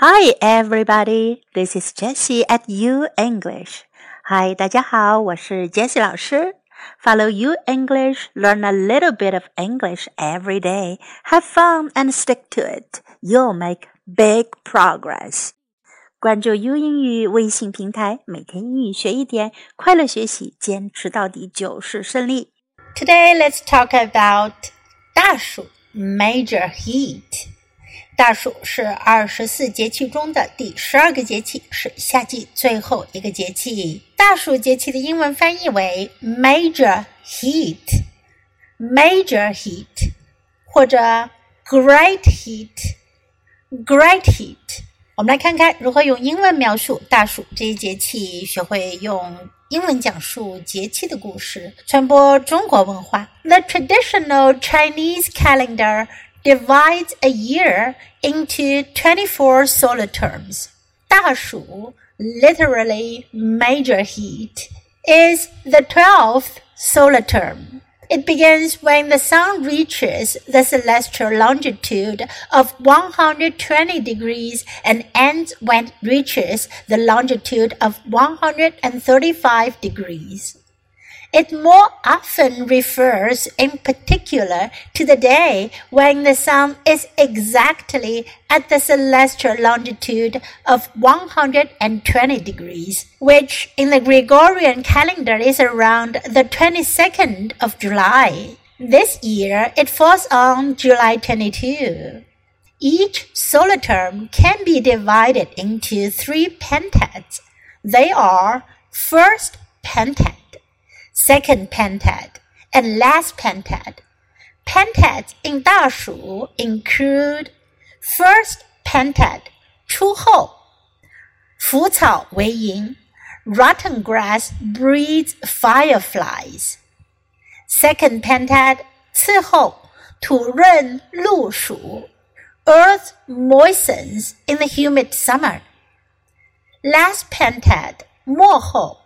Hi, everybody. This is Jessie at U English. Hi, 大家好，我是 Jessie 老师。Follow U English, learn a little bit of English every day. Have fun and stick to it. You'll make big progress. 关注 U 英语微信平台，每天英语学一点，快乐学习，坚持到底就是胜利。Today, let's talk about 大暑 Major Heat. 大暑是二十四节气中的第十二个节气，是夏季最后一个节气。大暑节气的英文翻译为 Major Heat，Major Heat，或者 Great Heat，Great Heat。我们来看看如何用英文描述大暑这一节气，学会用英文讲述节气的故事，传播中国文化。The traditional Chinese calendar divides a year into 24 solar terms. 大暑, literally major heat, is the 12th solar term. It begins when the sun reaches the celestial longitude of 120 degrees and ends when it reaches the longitude of 135 degrees. It more often refers in particular to the day when the sun is exactly at the celestial longitude of 120 degrees, which in the Gregorian calendar is around the 22nd of July. This year it falls on July 22. Each solar term can be divided into three pentads. They are first pentad second pentad, and last pentad. Pentads in 大暑 include first pentad 初候，腐草为萤，rotten grass breeds fireflies. Second pentad 次候，土润露暑，earth moistens in the humid summer. Last pentad 末候，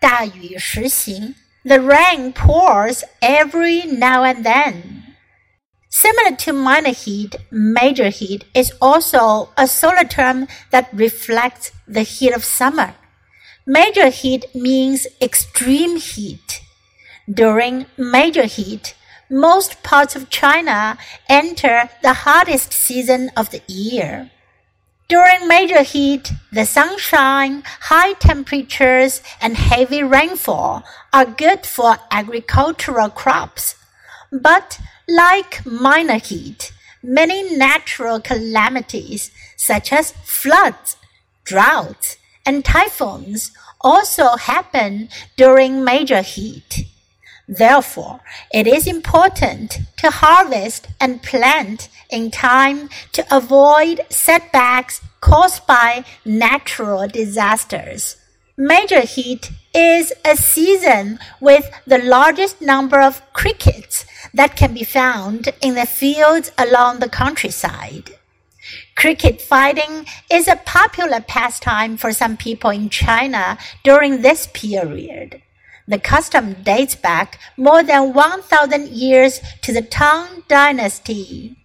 大雨时行。The rain pours every now and then. Similar to minor heat, major heat is also a solar term that reflects the heat of summer. Major heat means extreme heat. During major heat, most parts of China enter the hottest season of the year. During major heat, the sunshine, high temperatures, and heavy rainfall are good for agricultural crops. But like minor heat, many natural calamities such as floods, droughts, and typhoons also happen during major heat. Therefore, it is important to harvest and plant in time to avoid setbacks caused by natural disasters. Major heat is a season with the largest number of crickets that can be found in the fields along the countryside. Cricket fighting is a popular pastime for some people in China during this period. The custom dates back more than 1000 years to the Tang Dynasty.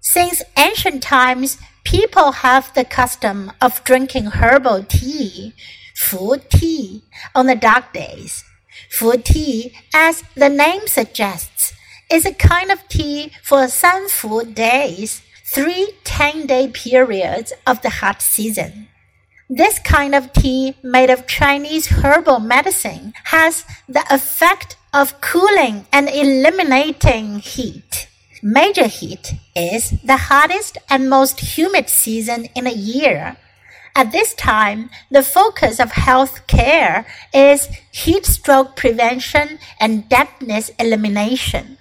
Since ancient times, people have the custom of drinking herbal tea, fu tea, on the dog days. Fu tea, as the name suggests, is a kind of tea for san fu days, three 10 day periods of the hot season. This kind of tea made of Chinese herbal medicine has the effect of cooling and eliminating heat. Major heat is the hottest and most humid season in a year. At this time, the focus of health care is heat stroke prevention and dampness elimination.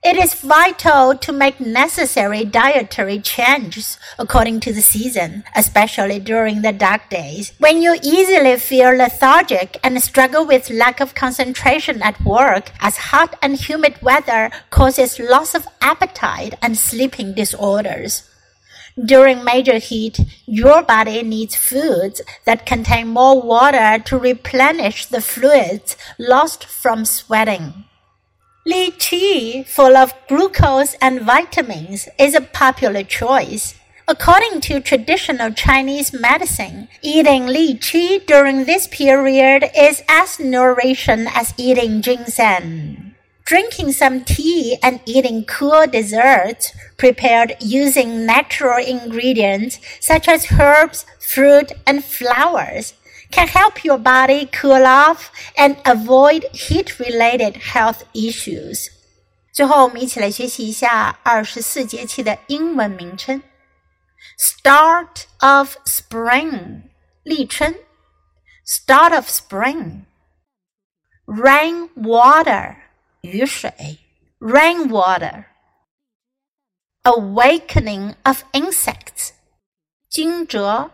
It is vital to make necessary dietary changes according to the season, especially during the dog days, when you easily feel lethargic and struggle with lack of concentration at work, as hot and humid weather causes loss of appetite and sleeping disorders. During major heat, your body needs foods that contain more water to replenish the fluids lost from sweating. Lychee, full of glucose and vitamins, is a popular choice. According to traditional Chinese medicine, eating lychee during this period is as nourishing as eating ginseng. Drinking some tea and eating cool desserts prepared using natural ingredients such as herbs, fruit, and flowers can help your body cool off and avoid heat-related health issues. 最后，我们一起来学习一下二十四节气的英文名称。Start of spring，立春。Start of spring。Rain water，雨水。Rain water。Awakening of insects，惊蛰。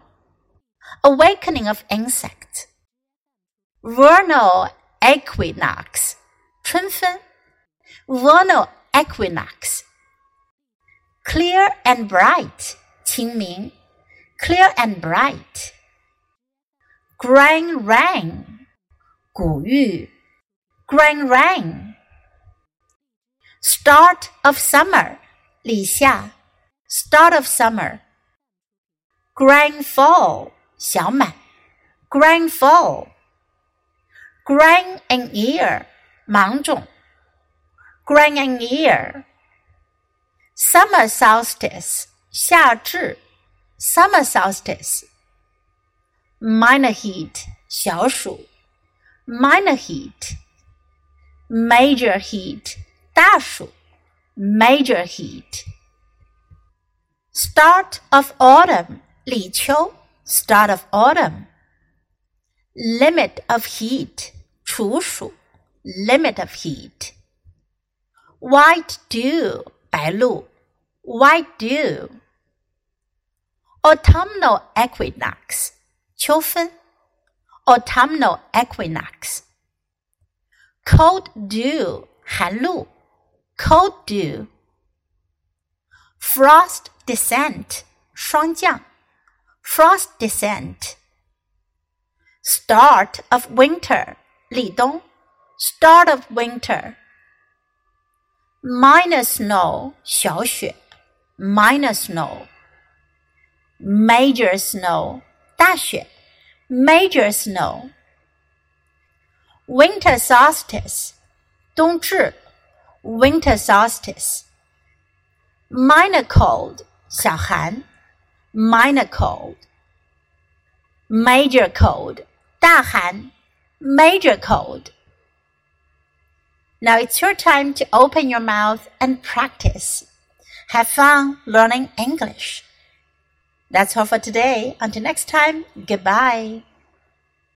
awakening of insect. Vernal equinox, 春分. Vernal equinox. Clear and bright, 清明. Clear and bright. Grain rain, 谷雨. Grain rain. Start of summer, 立夏. Start of summer. Grain full. 小满。；grandfall，grand and ear，芒种。；grain in ear，summer solstice，夏至。；summer solstice，minor heat，小暑。；minor heat，major heat，大暑。；major heat。Start of autumn，立秋。，start of autumn。limit of heat 处暑，limit of heat。white dew 白露，white dew。autumnal equinox 秋分 autumnal equinox cold dew 寒露 cold dew frost descent 霜降 Frost descent. Start of winter. 立冬. Start of winter. minor snow. 小雪. Minor snow. Major snow. 大雪. Major snow. Winter solstice. 冬至. Winter solstice. Minor cold. 小寒 minor cold major cold 大寒 major cold now it's your time to open your mouth and practice. Have fun learning English. That's all for today. Until next time, goodbye.